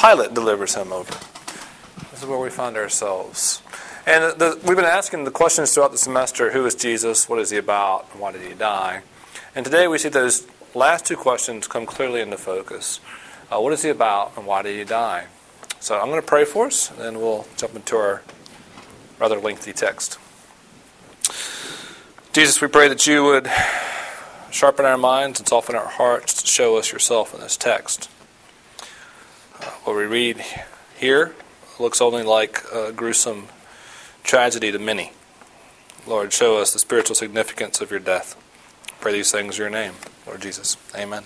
Pilate delivers him over. This is where we find ourselves. And the, we've been asking the questions throughout the semester who is Jesus? What is he about? And why did he die? And today we see those last two questions come clearly into focus. Uh, what is he about and why did he die? So I'm going to pray for us, and then we'll jump into our rather lengthy text. Jesus, we pray that you would sharpen our minds and soften our hearts to show us yourself in this text. What we read here looks only like a gruesome tragedy to many. Lord, show us the spiritual significance of your death. Pray these things in your name, Lord Jesus. Amen.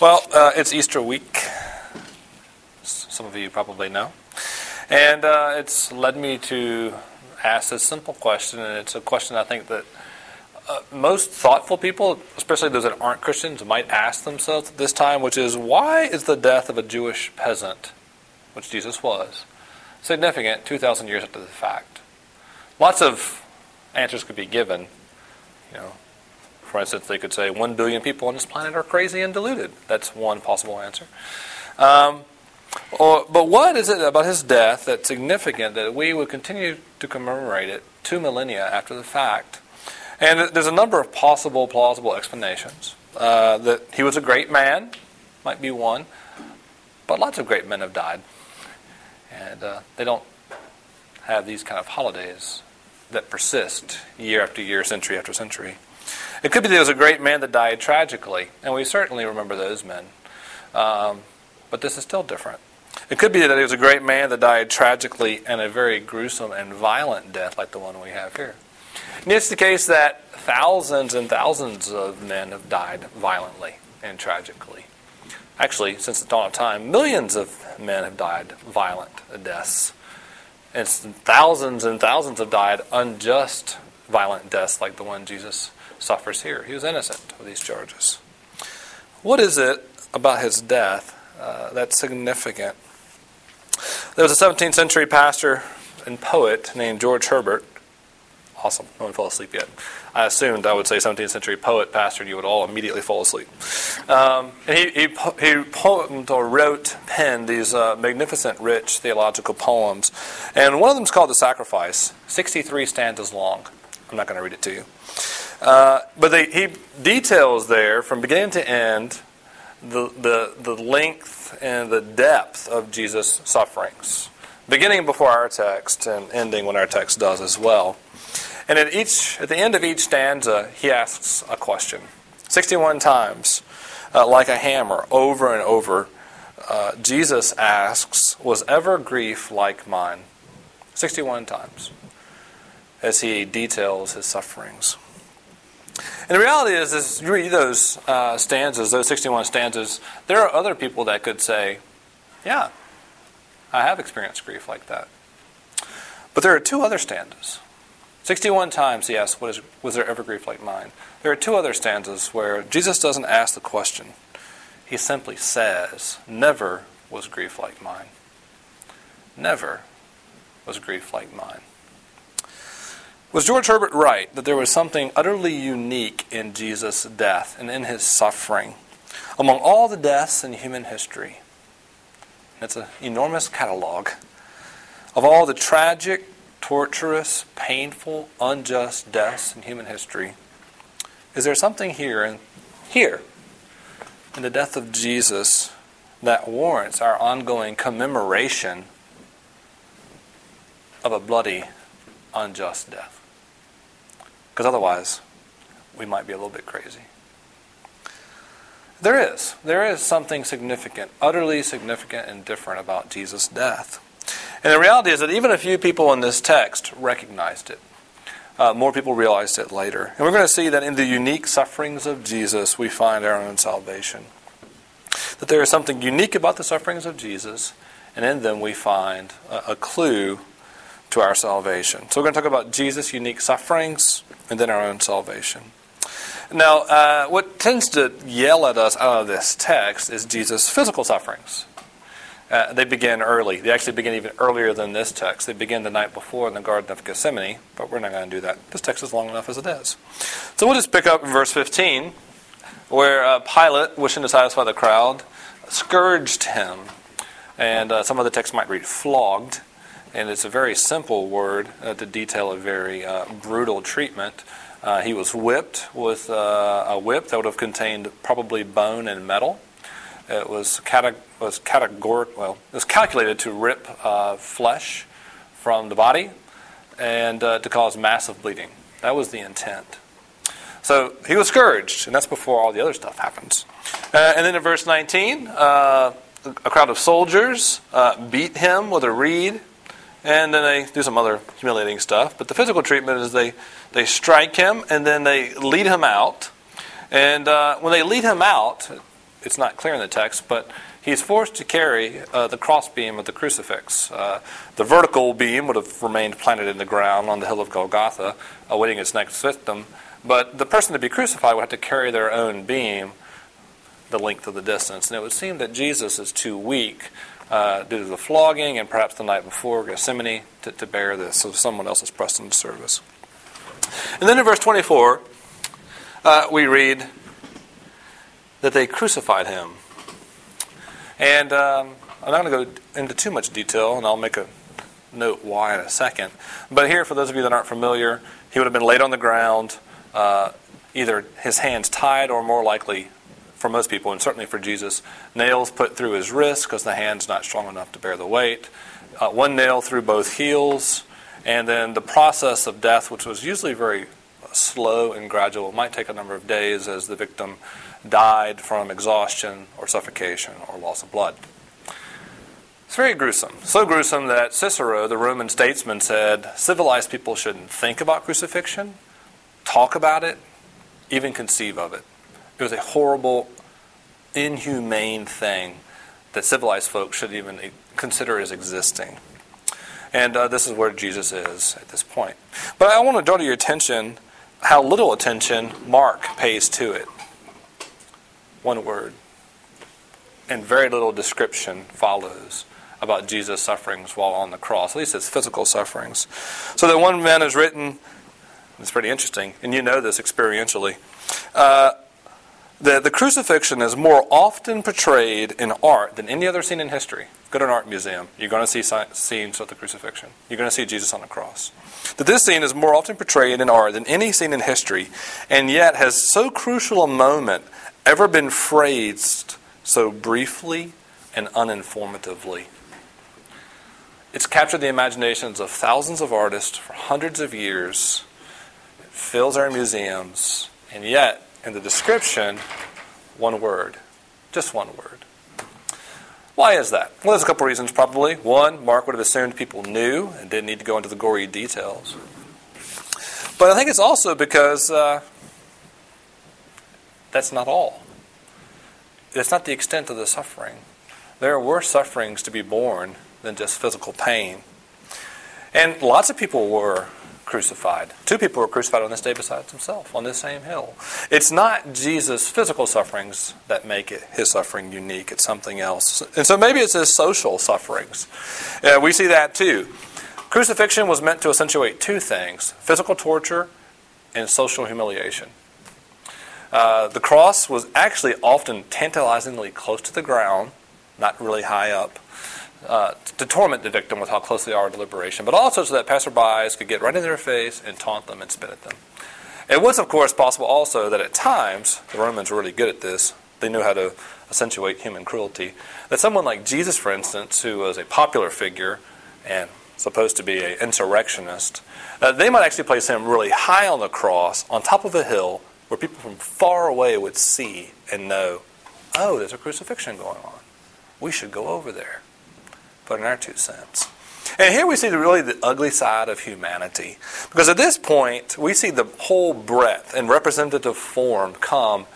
Well, uh, it's Easter week. Some of you probably know. And uh, it's led me to ask this simple question, and it's a question I think that uh, most thoughtful people, especially those that aren't Christians, might ask themselves at this time, which is why is the death of a Jewish peasant, which Jesus was, significant 2,000 years after the fact. Lots of answers could be given. You know, for instance, they could say 1 billion people on this planet are crazy and deluded. That's one possible answer. Um, or, but what is it about his death that's significant that we would continue to commemorate it two millennia after the fact? And there's a number of possible, plausible explanations. Uh, that he was a great man, might be one, but lots of great men have died. And uh, they don't have these kind of holidays that persist year after year, century after century. It could be there was a great man that died tragically, and we certainly remember those men. Um, but this is still different. It could be that he was a great man that died tragically and a very gruesome and violent death like the one we have here. And it's the case that thousands and thousands of men have died violently and tragically. Actually, since the dawn of time, millions of men have died violent deaths. And thousands and thousands have died unjust violent deaths like the one Jesus suffers here. He was innocent of these charges. What is it about his death uh, that's significant? There was a 17th century pastor and poet named George Herbert Awesome. No one fell asleep yet. I assumed I would say 17th century poet, pastor, and you would all immediately fall asleep. Um, and he, he, he poemed or wrote, penned these uh, magnificent, rich theological poems. And one of them is called The Sacrifice, 63 stanzas long. I'm not going to read it to you. Uh, but they, he details there, from beginning to end, the, the, the length and the depth of Jesus' sufferings, beginning before our text and ending when our text does as well. And at each, at the end of each stanza, he asks a question. 61 times, uh, like a hammer, over and over, uh, Jesus asks, Was ever grief like mine? 61 times, as he details his sufferings. And the reality is, as you read those uh, stanzas, those 61 stanzas, there are other people that could say, Yeah, I have experienced grief like that. But there are two other stanzas 61 times he asks, is, Was there ever grief like mine? There are two other stanzas where Jesus doesn't ask the question. He simply says, Never was grief like mine. Never was grief like mine. Was George Herbert right that there was something utterly unique in Jesus' death and in his suffering among all the deaths in human history? It's an enormous catalog of all the tragic, torturous, painful, unjust deaths in human history, is there something here in here in the death of Jesus that warrants our ongoing commemoration of a bloody, unjust death? Because otherwise, we might be a little bit crazy. There is. There is something significant, utterly significant and different about Jesus' death. And the reality is that even a few people in this text recognized it. Uh, more people realized it later. And we're going to see that in the unique sufferings of Jesus, we find our own salvation. That there is something unique about the sufferings of Jesus, and in them we find a, a clue to our salvation. So we're going to talk about Jesus' unique sufferings and then our own salvation. Now, uh, what tends to yell at us out of this text is Jesus' physical sufferings. Uh, they begin early. They actually begin even earlier than this text. They begin the night before in the Garden of Gethsemane, but we're not going to do that. This text is long enough as it is. So we'll just pick up in verse 15, where uh, Pilate, wishing to satisfy the crowd, scourged him. And uh, some of the text might read flogged. And it's a very simple word uh, to detail a very uh, brutal treatment. Uh, he was whipped with a whip that would have contained probably bone and metal. It was, cate- was categoric, well, it was calculated to rip uh, flesh from the body and to cause massive bleeding. That was the intent. So he was scourged, and that's before all the other stuff happens. Uh, and then in verse 19, uh, a crowd of soldiers uh, beat him with a reed, and then they do some other humiliating stuff. But the physical treatment is they, they strike him, and then they lead him out. And uh, when they lead him out, it's not clear in the text, but he's forced to carry uh, the crossbeam of the crucifix. Uh, the vertical beam would have remained planted in the ground on the hill of Golgotha, awaiting its next victim. But the person to be crucified would have to carry their own beam the length of the distance. And it would seem that Jesus is too weak uh, due to the flogging and perhaps the night before, Gethsemane, to, to bear this. So someone else is pressed into service. And then in verse 24, uh, we read that they crucified him. And um, I'm not going to go into too much detail, and I'll make a note why in a second. But here, for those of you that aren't familiar, he would have been laid on the ground uh, either his hands tied or more likely for most people, and certainly for Jesus, nails put through his wrist because the hand's not strong enough to bear the weight, uh, one nail through both heels, and then the process of death, which was usually very slow and gradual, might take a number of days as the victim died from exhaustion or suffocation or loss of blood. It's very gruesome. So gruesome that Cicero, the Roman statesman, said civilized people shouldn't think about crucifixion talk about it, even conceive of it. It was a horrible, inhumane thing that civilized folks should even consider as existing. And uh, this is where Jesus is at this point. But I want to draw to your attention how little attention Mark pays to it. One word. And very little description follows about Jesus' sufferings while on the cross, at least his physical sufferings. So that one man is written it's pretty interesting, and you know this experientially. Uh, the, the crucifixion is more often portrayed in art than any other scene in history. Go to an art museum. You're going to see scenes of the crucifixion. You're going to see Jesus on the cross. That this scene is more often portrayed in art than any scene in history, and yet has so crucial a moment ever been phrased so briefly and uninformatively. It's captured the imaginations of thousands of artists for hundreds of years It fills our museums, and yet, in the description, one word. Just one word. Why is that? Well, there's a couple reasons, probably. One, Mark would have assumed people knew and didn't need to go into the gory details. But I think it's also because uh, that's not all. It's not the extent of the suffering. There are worse sufferings to be borne than just physical pain. And lots of people were crucified. Two people were crucified on this day besides himself, on this same hill. It's not Jesus' physical sufferings that make it, his suffering unique. It's something else. And so maybe it's his social sufferings. Uh, we see that too. Crucifixion was meant to accentuate two things physical torture and social humiliation. Uh, the cross was actually often tantalizingly close to the ground, not really high up uh, to torment the victim with how close they are to liberation, but also so that passerbys could get right in their face and taunt them and spit at them. It was, of course, possible also that at times, the Romans were really good at this, they knew how to accentuate human cruelty, that someone like Jesus, for instance, who was a popular figure and supposed to be an insurrectionist, uh, they might actually place him really high on the cross, on top of a hill, where people from far away would see and know, oh, there's a crucifixion going on. We should go over there put in our two cents. And here we see the, really the ugly side of humanity. Because at this point, we see the whole breadth and representative form come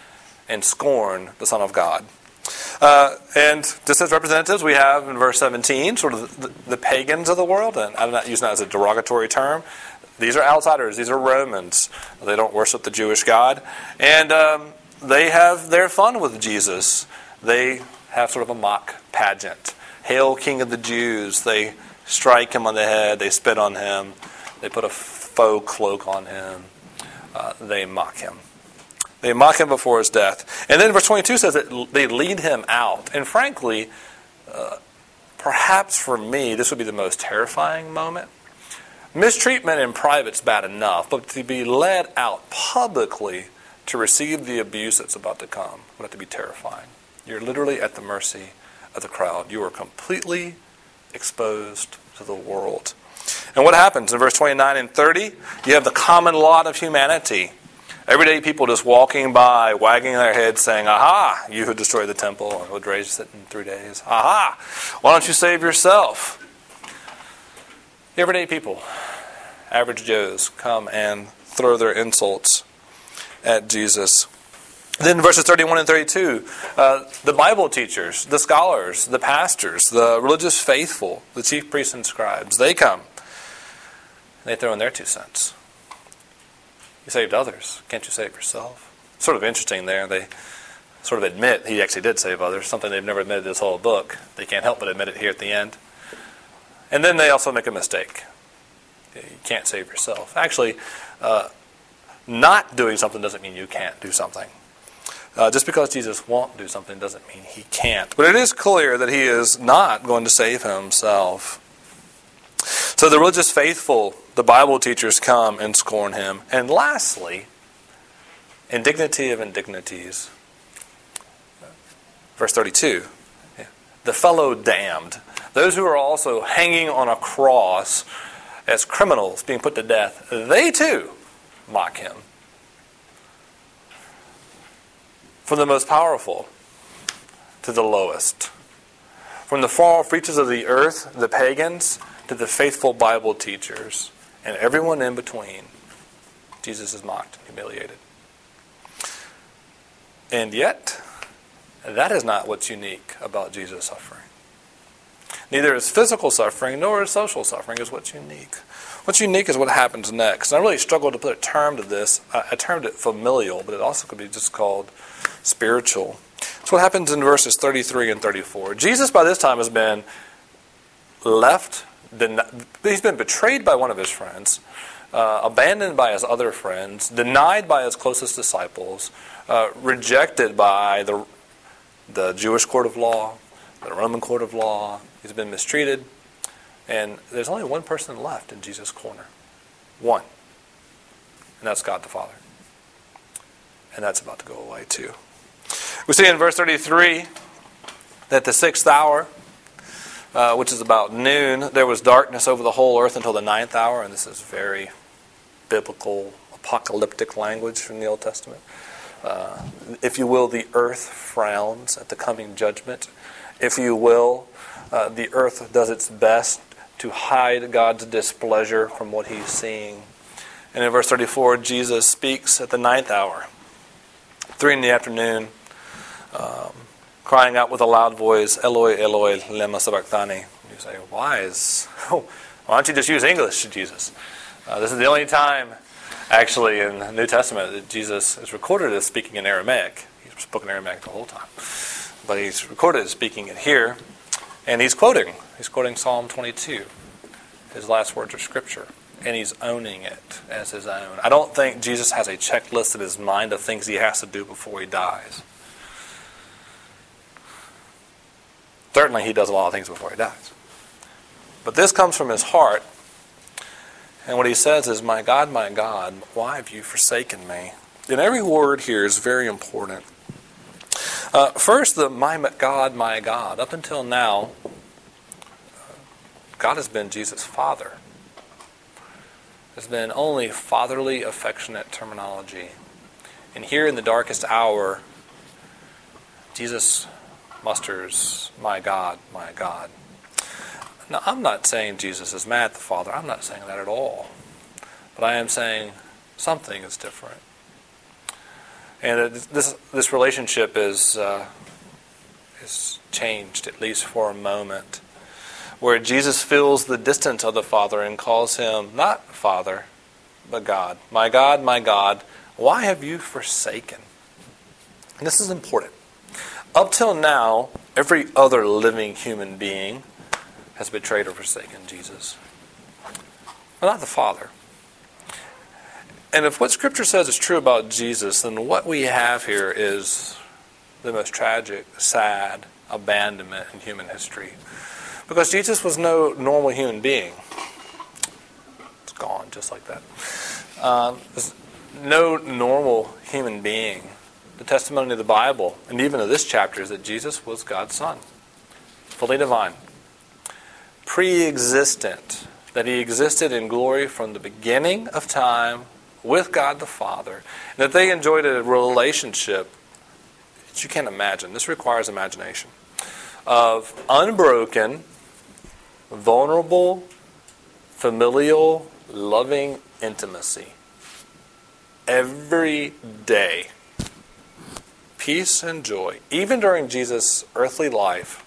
and scorn the Son of God. Uh, and just as representatives, we have in verse 17 sort of the, the, pagans of the world, and I'm not using that as a derogatory term. These are outsiders, these are Romans. They don't worship the Jewish God. And um, they have their fun with Jesus. They have sort of a mock pageant. Hail, King of the Jews. They strike him on the head, they spit on him, they put a faux cloak on him, uh, they mock him. They mock him before his death. And then verse 22 says that they lead him out. And frankly, uh, perhaps for me, this would be the most terrifying moment. Mistreatment in private is bad enough, but to be led out publicly to receive the abuse that's about to come would have to be terrifying. You're literally at the mercy of the crowd. You are completely exposed to the world. And what happens in verse 29 and 30? You have the common lot of humanity. Everyday people just walking by, wagging their heads, saying, Aha, you who destroyed the temple and would raise it in three days. Aha, why don't you save yourself? Everyday people, average Joes, come and throw their insults at Jesus. Then verses 31 and 32, uh, the Bible teachers, the scholars, the pastors, the religious faithful, the chief priests and scribes, they come. They throw in their two cents. You saved others. Can't you save yourself? Sort of interesting there. They sort of admit he actually did save others, something they've never admitted this whole book. They can't help but admit it here at the end. And then they also make a mistake. You can't save yourself. Actually, uh, not doing something doesn't mean you can't do something. Uh, just because Jesus won't do something doesn't mean he can't. But it is clear that he is not going to save himself. So the religious faithful, the Bible teachers come and scorn him. And lastly, indignity of indignities. Verse 32 the fellow damned, those who are also hanging on a cross as criminals being put to death, they too mock him. From the most powerful to the lowest. From the far off reaches of the earth, the pagans, to the faithful Bible teachers, and everyone in between, Jesus is mocked and humiliated. And yet, that is not what's unique about Jesus' suffering. Neither is physical suffering nor is social suffering is what's unique. What's unique is what happens next. And I really struggled to put a term to this. I termed it familial, but it also could be just called spiritual. It's what happens in verses 33 and 34. Jesus, by this time, has been left, he's been betrayed by one of his friends, uh, abandoned by his other friends, denied by his closest disciples, uh, rejected by the, the Jewish court of law, the Roman court of law. He's been mistreated. And there's only one person left in Jesus' corner. One. And that's God the Father. And that's about to go away too. We see in verse 33 that the sixth hour, uh, which is about noon, there was darkness over the whole earth until the ninth hour. And this is very biblical, apocalyptic language from the Old Testament. Uh, if you will, the earth frowns at the coming judgment. If you will, uh, the earth does its best to hide God's displeasure from what he's seeing. And in verse 34, Jesus speaks at the ninth hour, three in the afternoon, um, crying out with a loud voice, Eloi, Eloi, lema sabachthani. You say, why is, why don't you just use English, Jesus? Uh, this is the only time, actually, in the New Testament that Jesus is recorded as speaking in Aramaic. He's spoken Aramaic the whole time. But he's recorded as speaking it here. And he's quoting. He's quoting Psalm 22. His last words are scripture. And he's owning it as his own. I don't think Jesus has a checklist in his mind of things he has to do before he dies. Certainly, he does a lot of things before he dies. But this comes from his heart. And what he says is, My God, my God, why have you forsaken me? And every word here is very important. Uh, first, the my God, my God. Up until now, God has been Jesus' Father. There's been only fatherly, affectionate terminology. And here in the darkest hour, Jesus musters, My God, my God. Now, I'm not saying Jesus is mad at the Father. I'm not saying that at all. But I am saying something is different. And this this relationship is uh, is changed at least for a moment, where Jesus feels the distance of the Father and calls him not Father, but God. My God, my God, why have you forsaken? And this is important. Up till now, every other living human being has betrayed or forsaken Jesus, but not the Father. And if what Scripture says is true about Jesus, then what we have here is the most tragic, sad abandonment in human history. Because Jesus was no normal human being. It's gone just like that. Um, no normal human being. The testimony of the Bible, and even of this chapter, is that Jesus was God's Son, fully divine, pre existent, that he existed in glory from the beginning of time with God the Father, that they enjoyed a relationship that you can't imagine. This requires imagination of unbroken, vulnerable, familial, loving intimacy every day. Peace and joy, even during Jesus' earthly life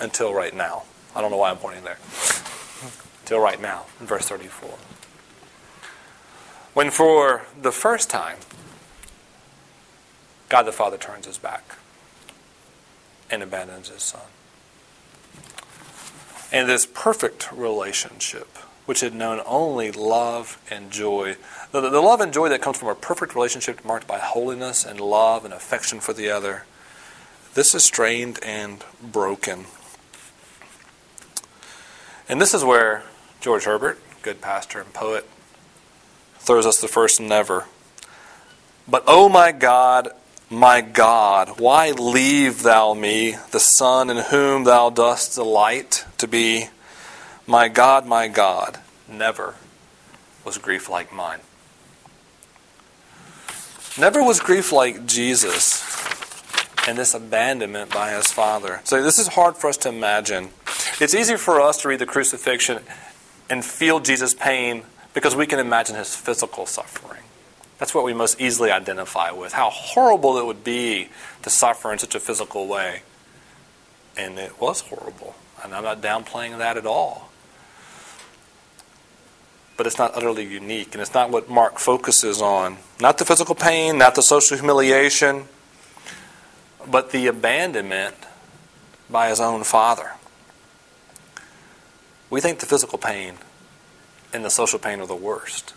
until right now. I don't know why I'm pointing there. Until right now, in verse 34. When for the first time, God the Father turns his back and abandons his Son. And this perfect relationship, which had known only love and joy, the, the love and joy that comes from a perfect relationship marked by holiness and love and affection for the other, this is strained and broken. And this is where George Herbert, good pastor and poet, throws us the first never. But, oh my God, my God, why leave thou me, the Son in whom thou dost delight to be? My God, my God, never was grief like mine. Never was grief like Jesus and this abandonment by his Father. So, this is hard for us to imagine. It's easy for us to read the crucifixion and feel Jesus' pain because we can imagine his physical suffering. That's what we most easily identify with. How horrible it would be to suffer in such a physical way. And it was horrible. And I'm not downplaying that at all. But it's not utterly unique, and it's not what Mark focuses on. Not the physical pain, not the social humiliation, but the abandonment by his own father. We think the physical pain and the social pain are the worst.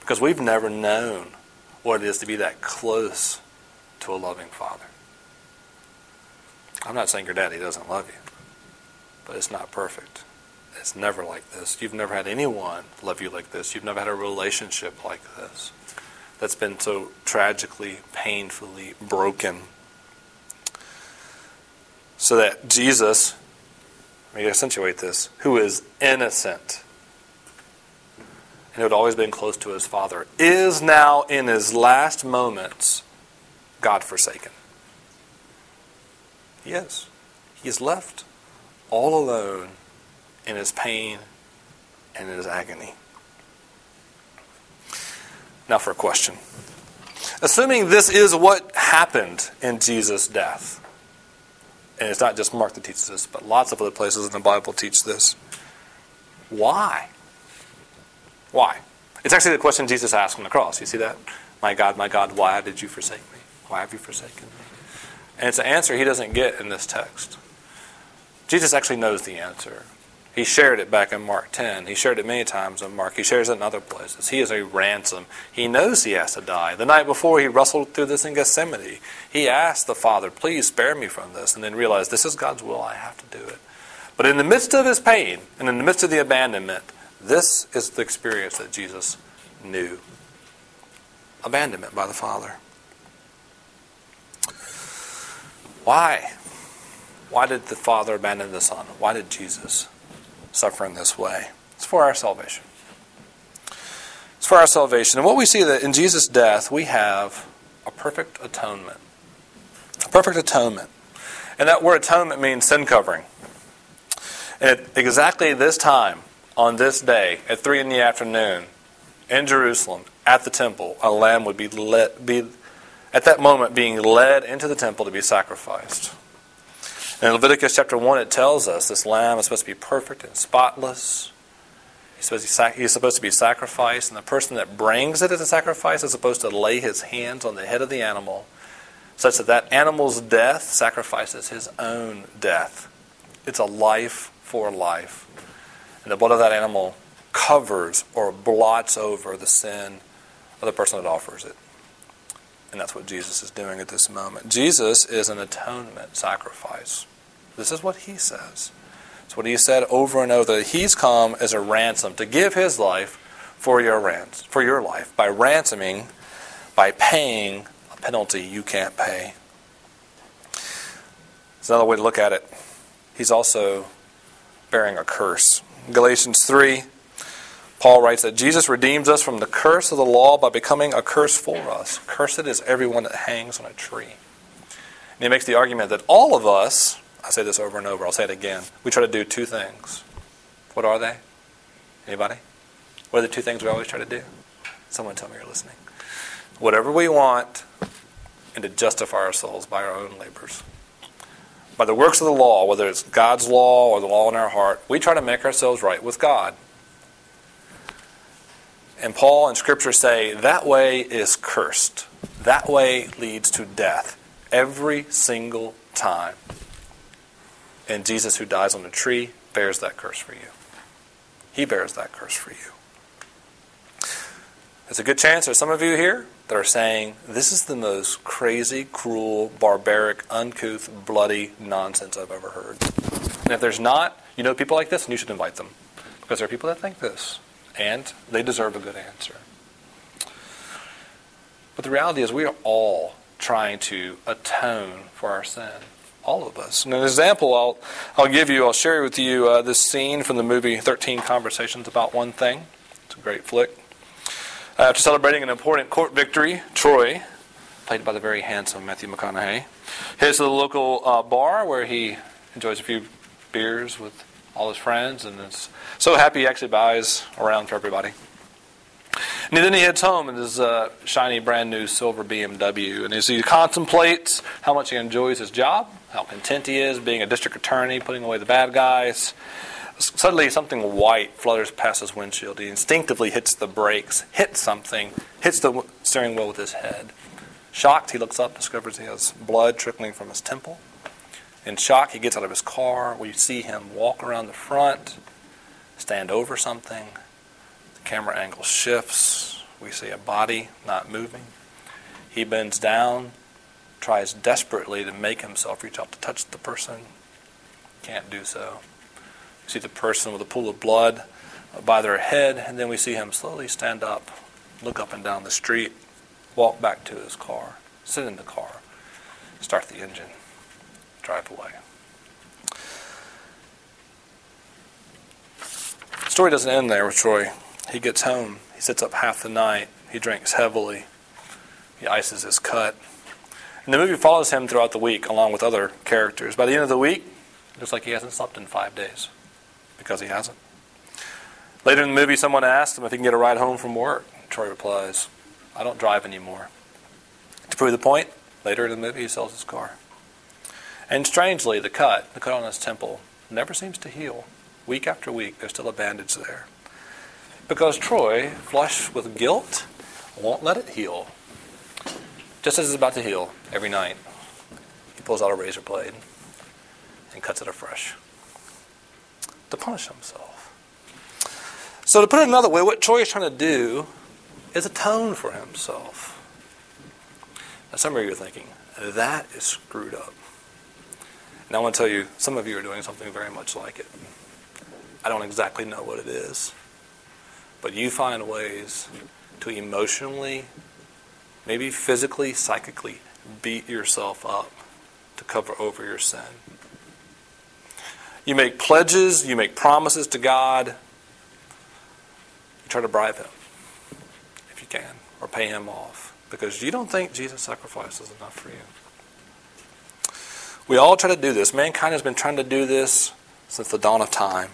Because we've never known what it is to be that close to a loving father. I'm not saying your daddy doesn't love you, but it's not perfect. It's never like this. You've never had anyone love you like this. You've never had a relationship like this that's been so tragically, painfully broken. So that Jesus, let me accentuate this, who is innocent and had always been close to his father, is now in his last moments God forsaken. He is. He is left all alone in his pain and in his agony. Now, for a question. Assuming this is what happened in Jesus' death, and it's not just Mark that teaches this, but lots of other places in the Bible teach this, why? Why? It's actually the question Jesus asked on the cross. You see that? My God, my God, why did you forsake me? Why have you forsaken me? And it's an answer he doesn't get in this text. Jesus actually knows the answer. He shared it back in Mark 10. He shared it many times in Mark. He shares it in other places. He is a ransom. He knows he has to die. The night before, he wrestled through this in Gethsemane. He asked the Father, please spare me from this, and then realized this is God's will. I have to do it. But in the midst of his pain and in the midst of the abandonment, this is the experience that Jesus knew abandonment by the Father. Why? Why did the Father abandon the Son? Why did Jesus suffer in this way? It's for our salvation. It's for our salvation. And what we see that in Jesus' death, we have a perfect atonement. A perfect atonement. And that word atonement means sin covering. And at exactly this time, on this day at 3 in the afternoon in Jerusalem at the temple, a lamb would be, be at that moment being led into the temple to be sacrificed. In Leviticus chapter 1, it tells us this lamb is supposed to be perfect and spotless. He's supposed to be sacrificed, and the person that brings it as a sacrifice is supposed to lay his hands on the head of the animal, such that that animal's death sacrifices his own death. It's a life for life and the blood of that animal covers or blots over the sin of the person that offers it. And that's what Jesus is doing at this moment. Jesus is an atonement sacrifice. This is what he says. It's what he said over and over that he's come as a ransom to give his life for your rans- for your life by ransoming, by paying a penalty you can't pay. It's another way to look at it. He's also bearing a curse. Galatians 3 Paul writes that Jesus redeems us from the curse of the law by becoming a curse for us. Cursed is everyone that hangs on a tree. And he makes the argument that all of us, I say this over and over, I'll say it again, we try to do two things. What are they? Anybody? What are the two things we always try to do? Someone tell me you're listening. Whatever we want, and to justify ourselves by our own labors. By the works of the law, whether it's God's law or the law in our heart, we try to make ourselves right with God. And Paul and Scripture say that way is cursed. That way leads to death every single time. And Jesus, who dies on the tree, bears that curse for you. He bears that curse for you. There's a good chance there's some of you here that are saying, This is the most crazy, cruel, barbaric, uncouth, bloody nonsense I've ever heard. And if there's not, you know people like this, and you should invite them. Because there are people that think this and they deserve a good answer. But the reality is, we are all trying to atone for our sin. All of us. And an example I'll, I'll give you, I'll share with you uh, this scene from the movie 13 Conversations About One Thing. It's a great flick. Uh, after celebrating an important court victory, Troy, played by the very handsome Matthew McConaughey, heads to the local uh, bar where he enjoys a few beers with all his friends, and is so happy he actually buys around for everybody. And then he heads home in his uh, shiny, brand new silver BMW. And as he contemplates how much he enjoys his job, how content he is being a district attorney, putting away the bad guys, suddenly something white flutters past his windshield. He instinctively hits the brakes, hits something, hits the steering wheel with his head. Shocked, he looks up, discovers he has blood trickling from his temple. In shock, he gets out of his car. We see him walk around the front, stand over something. The camera angle shifts. We see a body not moving. He bends down, tries desperately to make himself reach out to touch the person. Can't do so. We see the person with a pool of blood by their head, and then we see him slowly stand up, look up and down the street, walk back to his car, sit in the car, start the engine drive away. The story doesn't end there with Troy. He gets home. He sits up half the night. He drinks heavily. He ices his cut. And the movie follows him throughout the week along with other characters. By the end of the week, it looks like he hasn't slept in five days because he hasn't. Later in the movie, someone asks him if he can get a ride home from work. Troy replies, I don't drive anymore. To prove the point, later in the movie, he sells his car. And strangely, the cut, the cut on his temple, never seems to heal. Week after week, there's still a bandage there. Because Troy, flushed with guilt, won't let it heal. Just as it's about to heal, every night, he pulls out a razor blade and cuts it afresh to punish himself. So, to put it another way, what Troy is trying to do is atone for himself. Now, some of you are thinking, that is screwed up. And I want to tell you, some of you are doing something very much like it. I don't exactly know what it is, but you find ways to emotionally, maybe physically, psychically beat yourself up to cover over your sin. You make pledges, you make promises to God. You try to bribe Him if you can, or pay Him off because you don't think Jesus' sacrifice is enough for you. We all try to do this. Mankind has been trying to do this since the dawn of time,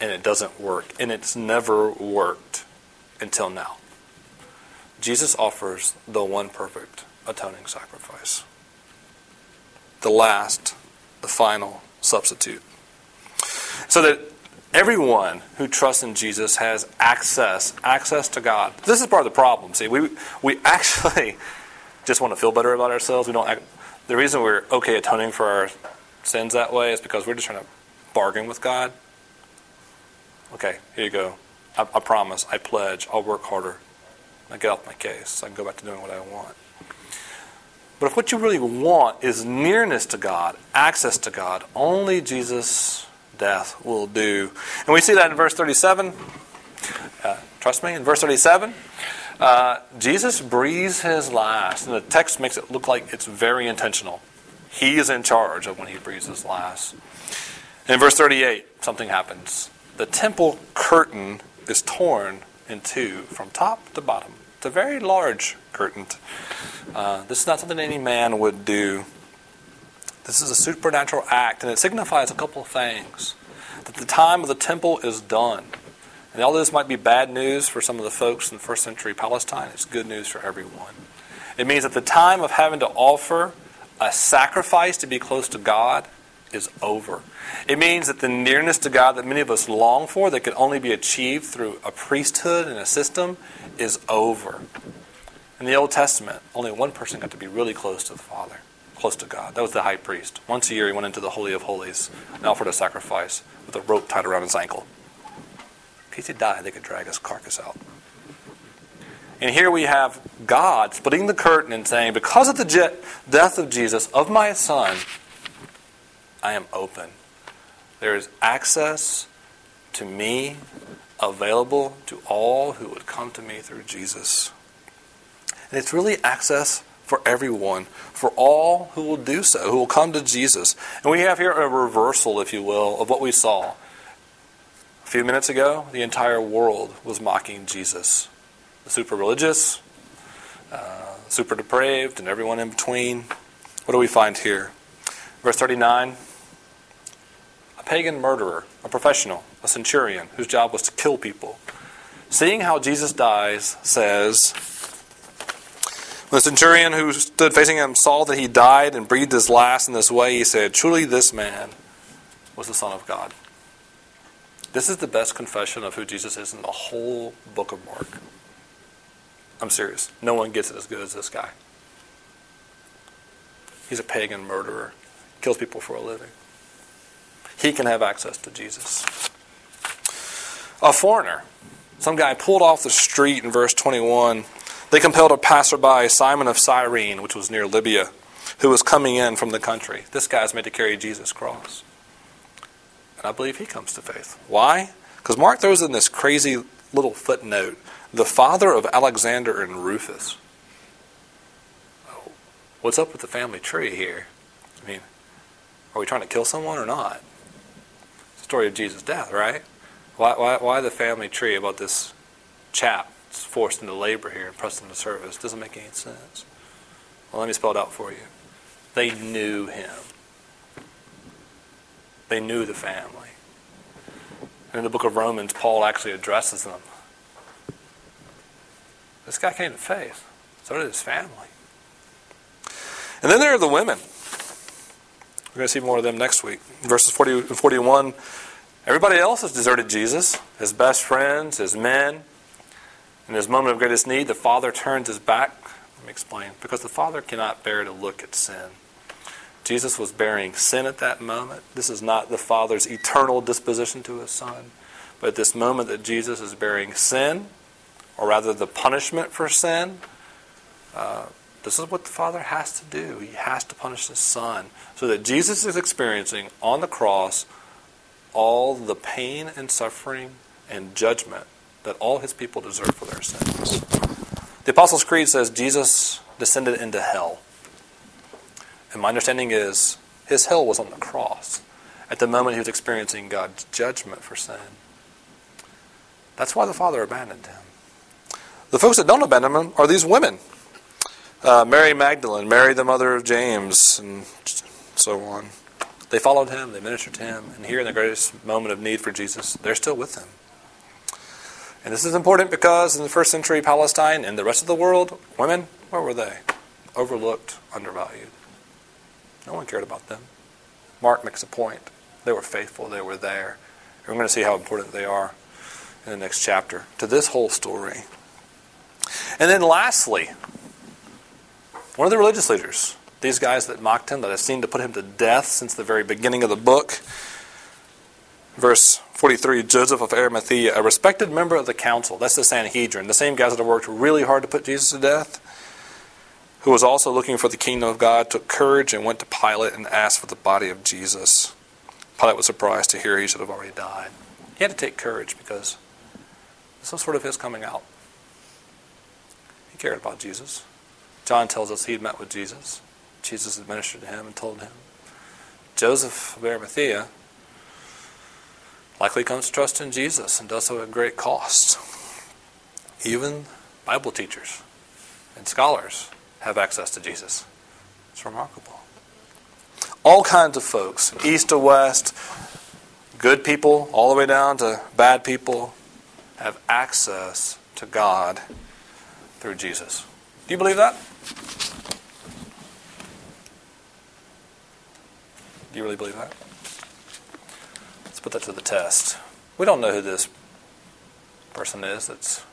and it doesn't work. And it's never worked until now. Jesus offers the one perfect atoning sacrifice, the last, the final substitute. So that everyone who trusts in Jesus has access, access to God. This is part of the problem. See, we, we actually just want to feel better about ourselves. We don't act, the reason we're okay atoning for our sins that way is because we're just trying to bargain with God. Okay, here you go. I, I promise. I pledge. I'll work harder. I get off my case. I can go back to doing what I want. But if what you really want is nearness to God, access to God, only Jesus' death will do. And we see that in verse 37. Uh, trust me, in verse 37, uh, Jesus breathes his last. And the text makes it look like it's very intentional. He is in charge of when he breathes his last. In verse 38, something happens. The temple curtain is torn in two from top to bottom. It's a very large curtain. Uh, this is not something any man would do. This is a supernatural act, and it signifies a couple of things. That the time of the temple is done. And although this might be bad news for some of the folks in first century Palestine, it's good news for everyone. It means that the time of having to offer a sacrifice to be close to God is over. It means that the nearness to God that many of us long for, that could only be achieved through a priesthood and a system, is over. In the Old Testament, only one person got to be really close to the Father, close to God. That was the high priest. Once a year, he went into the Holy of Holies and offered a sacrifice with a rope tied around his ankle. In case he died, they could drag his carcass out. And here we have God splitting the curtain and saying, Because of the death of Jesus, of my Son, I am open. There is access to me available to all who would come to me through Jesus. And it's really access for everyone, for all who will do so, who will come to Jesus. And we have here a reversal, if you will, of what we saw. A few minutes ago, the entire world was mocking Jesus. The super religious, uh, super depraved, and everyone in between. What do we find here? Verse 39 a pagan murderer, a professional, a centurion, whose job was to kill people. Seeing how Jesus dies, says, the centurion who stood facing him saw that he died and breathed his last in this way. He said, Truly, this man was the Son of God. This is the best confession of who Jesus is in the whole book of Mark. I'm serious. No one gets it as good as this guy. He's a pagan murderer, kills people for a living he can have access to Jesus. A foreigner, some guy pulled off the street in verse 21. They compelled a passerby, Simon of Cyrene, which was near Libya, who was coming in from the country. This guy's made to carry Jesus' cross. And I believe he comes to faith. Why? Because Mark throws in this crazy little footnote the father of Alexander and Rufus. What's up with the family tree here? I mean, are we trying to kill someone or not? It's the story of Jesus' death, right? Why, why, why the family tree about this chap forced into labor here and pressed into service? Doesn't make any sense. Well, let me spell it out for you. They knew him. They knew the family. And in the book of Romans, Paul actually addresses them. This guy came to faith. So did his family. And then there are the women. We're going to see more of them next week. Verses 40 and 41. Everybody else has deserted Jesus, his best friends, his men. In his moment of greatest need, the Father turns his back. Let me explain. Because the Father cannot bear to look at sin. Jesus was bearing sin at that moment. This is not the Father's eternal disposition to his Son. But at this moment that Jesus is bearing sin, or rather the punishment for sin, uh, this is what the Father has to do. He has to punish His Son so that Jesus is experiencing on the cross all the pain and suffering and judgment that all His people deserve for their sins. The Apostles' Creed says Jesus descended into hell. And my understanding is his hell was on the cross at the moment he was experiencing God's judgment for sin. That's why the Father abandoned him. The folks that don't abandon him are these women uh, Mary Magdalene, Mary the mother of James, and so on. They followed him, they ministered to him, and here in the greatest moment of need for Jesus, they're still with him. And this is important because in the first century Palestine and the rest of the world, women, where were they? Overlooked, undervalued. No one cared about them. Mark makes a point. They were faithful, they were there. And we're going to see how important they are in the next chapter to this whole story. And then lastly, one of the religious leaders, these guys that mocked him, that have seemed to put him to death since the very beginning of the book, Verse 43 Joseph of Arimathea, a respected member of the council, that's the Sanhedrin, the same guys that worked really hard to put Jesus to death, who was also looking for the kingdom of God, took courage and went to Pilate and asked for the body of Jesus. Pilate was surprised to hear he should have already died. He had to take courage because this was sort of his coming out. He cared about Jesus. John tells us he had met with Jesus. Jesus administered to him and told him. Joseph of Arimathea likely comes to trust in Jesus and does so at great cost. Even Bible teachers and scholars have access to Jesus. It's remarkable. All kinds of folks, east to west, good people, all the way down to bad people, have access to God through Jesus. Do you believe that? Do you really believe that? Put that to the test. We don't know who this person is that's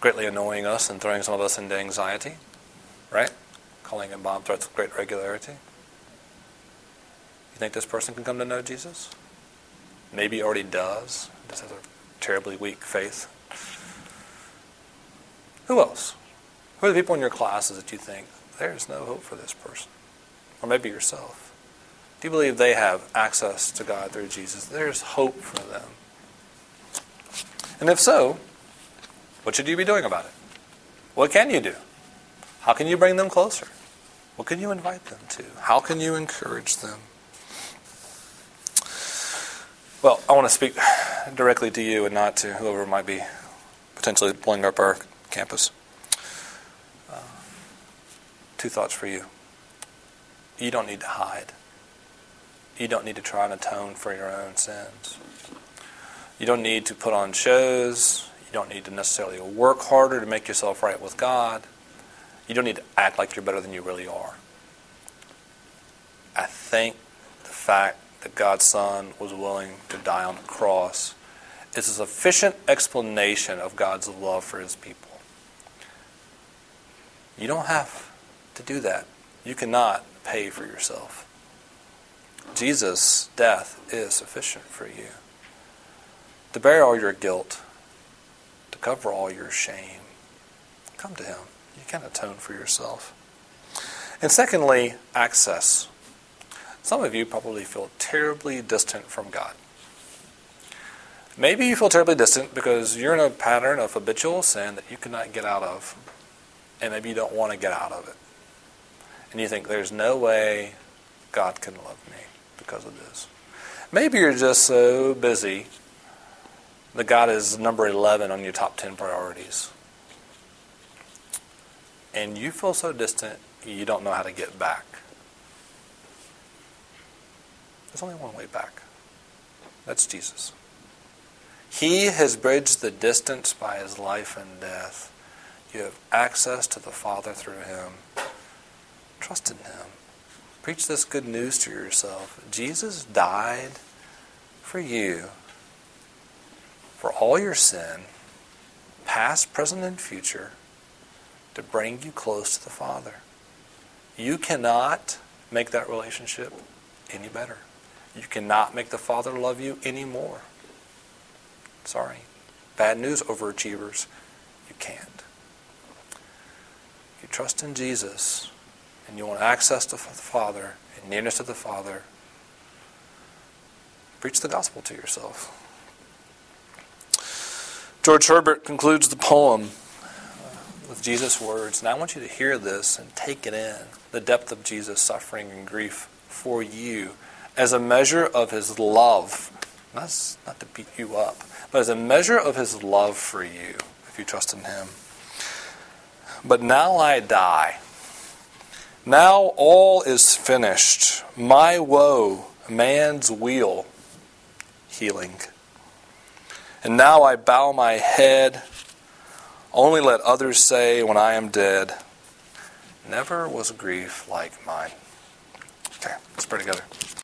greatly annoying us and throwing some of us into anxiety, right? Calling in bomb threats with great regularity. You think this person can come to know Jesus? Maybe already does. Just has a terribly weak faith. Who else? Who are the people in your classes that you think there's no hope for this person? or maybe yourself? Do you believe they have access to God through Jesus? There's hope for them. And if so, what should you be doing about it? What can you do? How can you bring them closer? What can you invite them to? How can you encourage them? Well, I want to speak directly to you and not to whoever might be potentially blowing up our campus. Uh, two thoughts for you. You don't need to hide. You don't need to try and atone for your own sins. You don't need to put on shows. You don't need to necessarily work harder to make yourself right with God. You don't need to act like you're better than you really are. I think the fact that God's Son was willing to die on the cross is a sufficient explanation of God's love for his people. You don't have to do that. You cannot pay for yourself. Jesus' death is sufficient for you to bear all your guilt, to cover all your shame. Come to Him. You can atone for yourself. And secondly, access. Some of you probably feel terribly distant from God. Maybe you feel terribly distant because you're in a pattern of habitual sin that you cannot get out of, and maybe you don't want to get out of it and you think, there's no way God can love me because of this. Maybe you're just so busy that God is number 11 on your top 10 priorities. And you feel so distant, you don't know how to get back. There's only one way back. That's Jesus. He has bridged the distance by his life and death. You have access to the Father through him. Trust in Him. Preach this good news to yourself. Jesus died for you, for all your sin, past, present, and future, to bring you close to the Father. You cannot make that relationship any better. You cannot make the Father love you any more. Sorry. Bad news, overachievers. You can't. You trust in Jesus, and you want access to the Father and nearness to the Father, preach the gospel to yourself. George Herbert concludes the poem uh, with Jesus' words, and I want you to hear this and take it in the depth of Jesus' suffering and grief for you as a measure of his love. That's not to beat you up, but as a measure of his love for you, if you trust in him. But now I die. Now all is finished. My woe, man's weal, healing. And now I bow my head. Only let others say when I am dead, Never was grief like mine. Okay, let's pray together.